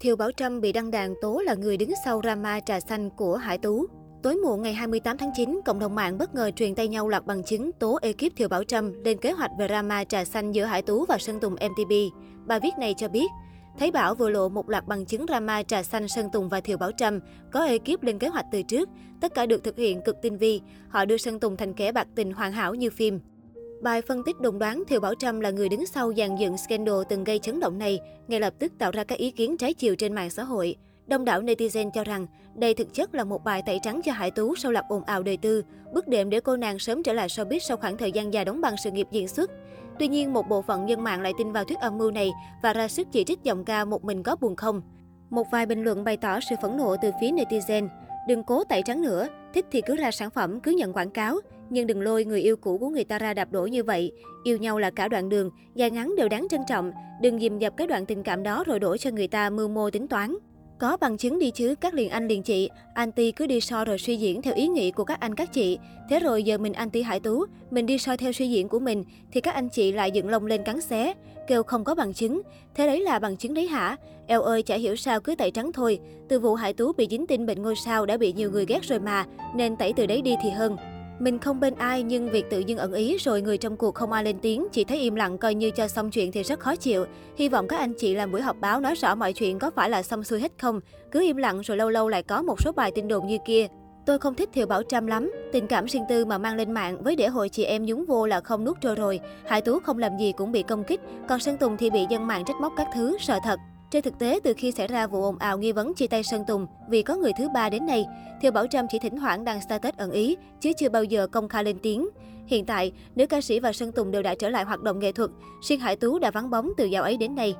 Thiều Bảo Trâm bị đăng đàn tố là người đứng sau drama trà xanh của Hải Tú. Tối muộn ngày 28 tháng 9, cộng đồng mạng bất ngờ truyền tay nhau loạt bằng chứng tố ekip Thiều Bảo Trâm lên kế hoạch về drama trà xanh giữa Hải Tú và Sơn Tùng MTP. Bài viết này cho biết, Thấy Bảo vừa lộ một loạt bằng chứng drama trà xanh Sơn Tùng và Thiều Bảo Trâm, có ekip lên kế hoạch từ trước, tất cả được thực hiện cực tinh vi, họ đưa Sơn Tùng thành kẻ bạc tình hoàn hảo như phim. Bài phân tích đồng đoán Thiều Bảo Trâm là người đứng sau dàn dựng scandal từng gây chấn động này, ngay lập tức tạo ra các ý kiến trái chiều trên mạng xã hội. Đông đảo netizen cho rằng đây thực chất là một bài tẩy trắng cho Hải Tú sau loạt ồn ào đời tư, bước đệm để cô nàng sớm trở lại showbiz sau khoảng thời gian dài đóng băng sự nghiệp diễn xuất. Tuy nhiên, một bộ phận dân mạng lại tin vào thuyết âm mưu này và ra sức chỉ trích giọng ca một mình có buồn không. Một vài bình luận bày tỏ sự phẫn nộ từ phía netizen. Đừng cố tẩy trắng nữa, thích thì cứ ra sản phẩm, cứ nhận quảng cáo. Nhưng đừng lôi người yêu cũ của người ta ra đạp đổ như vậy. Yêu nhau là cả đoạn đường, dài ngắn đều đáng trân trọng. Đừng dìm dập cái đoạn tình cảm đó rồi đổ cho người ta mưu mô tính toán. Có bằng chứng đi chứ, các liền anh liền chị. Anti cứ đi so rồi suy diễn theo ý nghĩ của các anh các chị. Thế rồi giờ mình anti Hải Tú, mình đi soi theo suy diễn của mình, thì các anh chị lại dựng lông lên cắn xé. Kêu không có bằng chứng. Thế đấy là bằng chứng đấy hả? Eo ơi, chả hiểu sao cứ tẩy trắng thôi. Từ vụ Hải Tú bị dính tin bệnh ngôi sao đã bị nhiều người ghét rồi mà, nên tẩy từ đấy đi thì hơn. Mình không bên ai nhưng việc tự dưng ẩn ý rồi người trong cuộc không ai lên tiếng, chỉ thấy im lặng coi như cho xong chuyện thì rất khó chịu. Hy vọng các anh chị làm buổi họp báo nói rõ mọi chuyện có phải là xong xuôi hết không. Cứ im lặng rồi lâu lâu lại có một số bài tin đồn như kia. Tôi không thích Thiều Bảo Trâm lắm. Tình cảm riêng tư mà mang lên mạng với để hội chị em nhúng vô là không nuốt trôi rồi. Hải Tú không làm gì cũng bị công kích, còn Sơn Tùng thì bị dân mạng trách móc các thứ, sợ thật. Trên thực tế, từ khi xảy ra vụ ồn ào nghi vấn chia tay Sơn Tùng vì có người thứ ba đến nay, Thiều Bảo Trâm chỉ thỉnh thoảng đăng status ẩn ý, chứ chưa bao giờ công khai lên tiếng. Hiện tại, nữ ca sĩ và Sơn Tùng đều đã trở lại hoạt động nghệ thuật, riêng Hải Tú đã vắng bóng từ dạo ấy đến nay.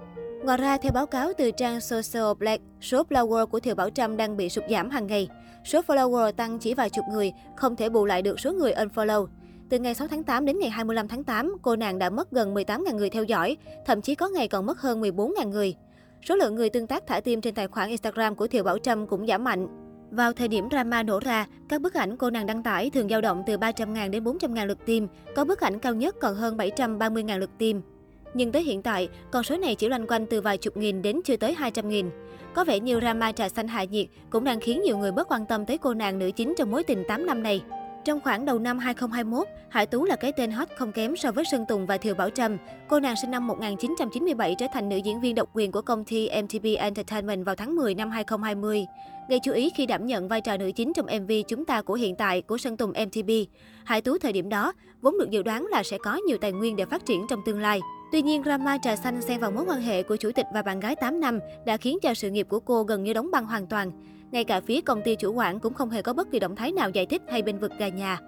Ngoài ra, theo báo cáo từ trang Social Black, số follower của Thiều Bảo Trâm đang bị sụt giảm hàng ngày. Số follower tăng chỉ vài chục người, không thể bù lại được số người unfollow. Từ ngày 6 tháng 8 đến ngày 25 tháng 8, cô nàng đã mất gần 18.000 người theo dõi, thậm chí có ngày còn mất hơn 14.000 người. Số lượng người tương tác thả tim trên tài khoản Instagram của Thiều Bảo Trâm cũng giảm mạnh. Vào thời điểm drama nổ ra, các bức ảnh cô nàng đăng tải thường dao động từ 300.000 đến 400.000 lượt tim, có bức ảnh cao nhất còn hơn 730.000 lượt tim. Nhưng tới hiện tại, con số này chỉ loanh quanh từ vài chục nghìn đến chưa tới 200 nghìn. Có vẻ như drama trà xanh hạ nhiệt cũng đang khiến nhiều người bớt quan tâm tới cô nàng nữ chính trong mối tình 8 năm này. Trong khoảng đầu năm 2021, Hải Tú là cái tên hot không kém so với Sơn Tùng và Thiều Bảo Trâm. Cô nàng sinh năm 1997 trở thành nữ diễn viên độc quyền của công ty MTV Entertainment vào tháng 10 năm 2020. Gây chú ý khi đảm nhận vai trò nữ chính trong MV Chúng ta của hiện tại của Sơn Tùng MTV. Hải Tú thời điểm đó vốn được dự đoán là sẽ có nhiều tài nguyên để phát triển trong tương lai. Tuy nhiên, drama trà xanh xen vào mối quan hệ của chủ tịch và bạn gái 8 năm đã khiến cho sự nghiệp của cô gần như đóng băng hoàn toàn. Ngay cả phía công ty chủ quản cũng không hề có bất kỳ động thái nào giải thích hay bên vực gà nhà.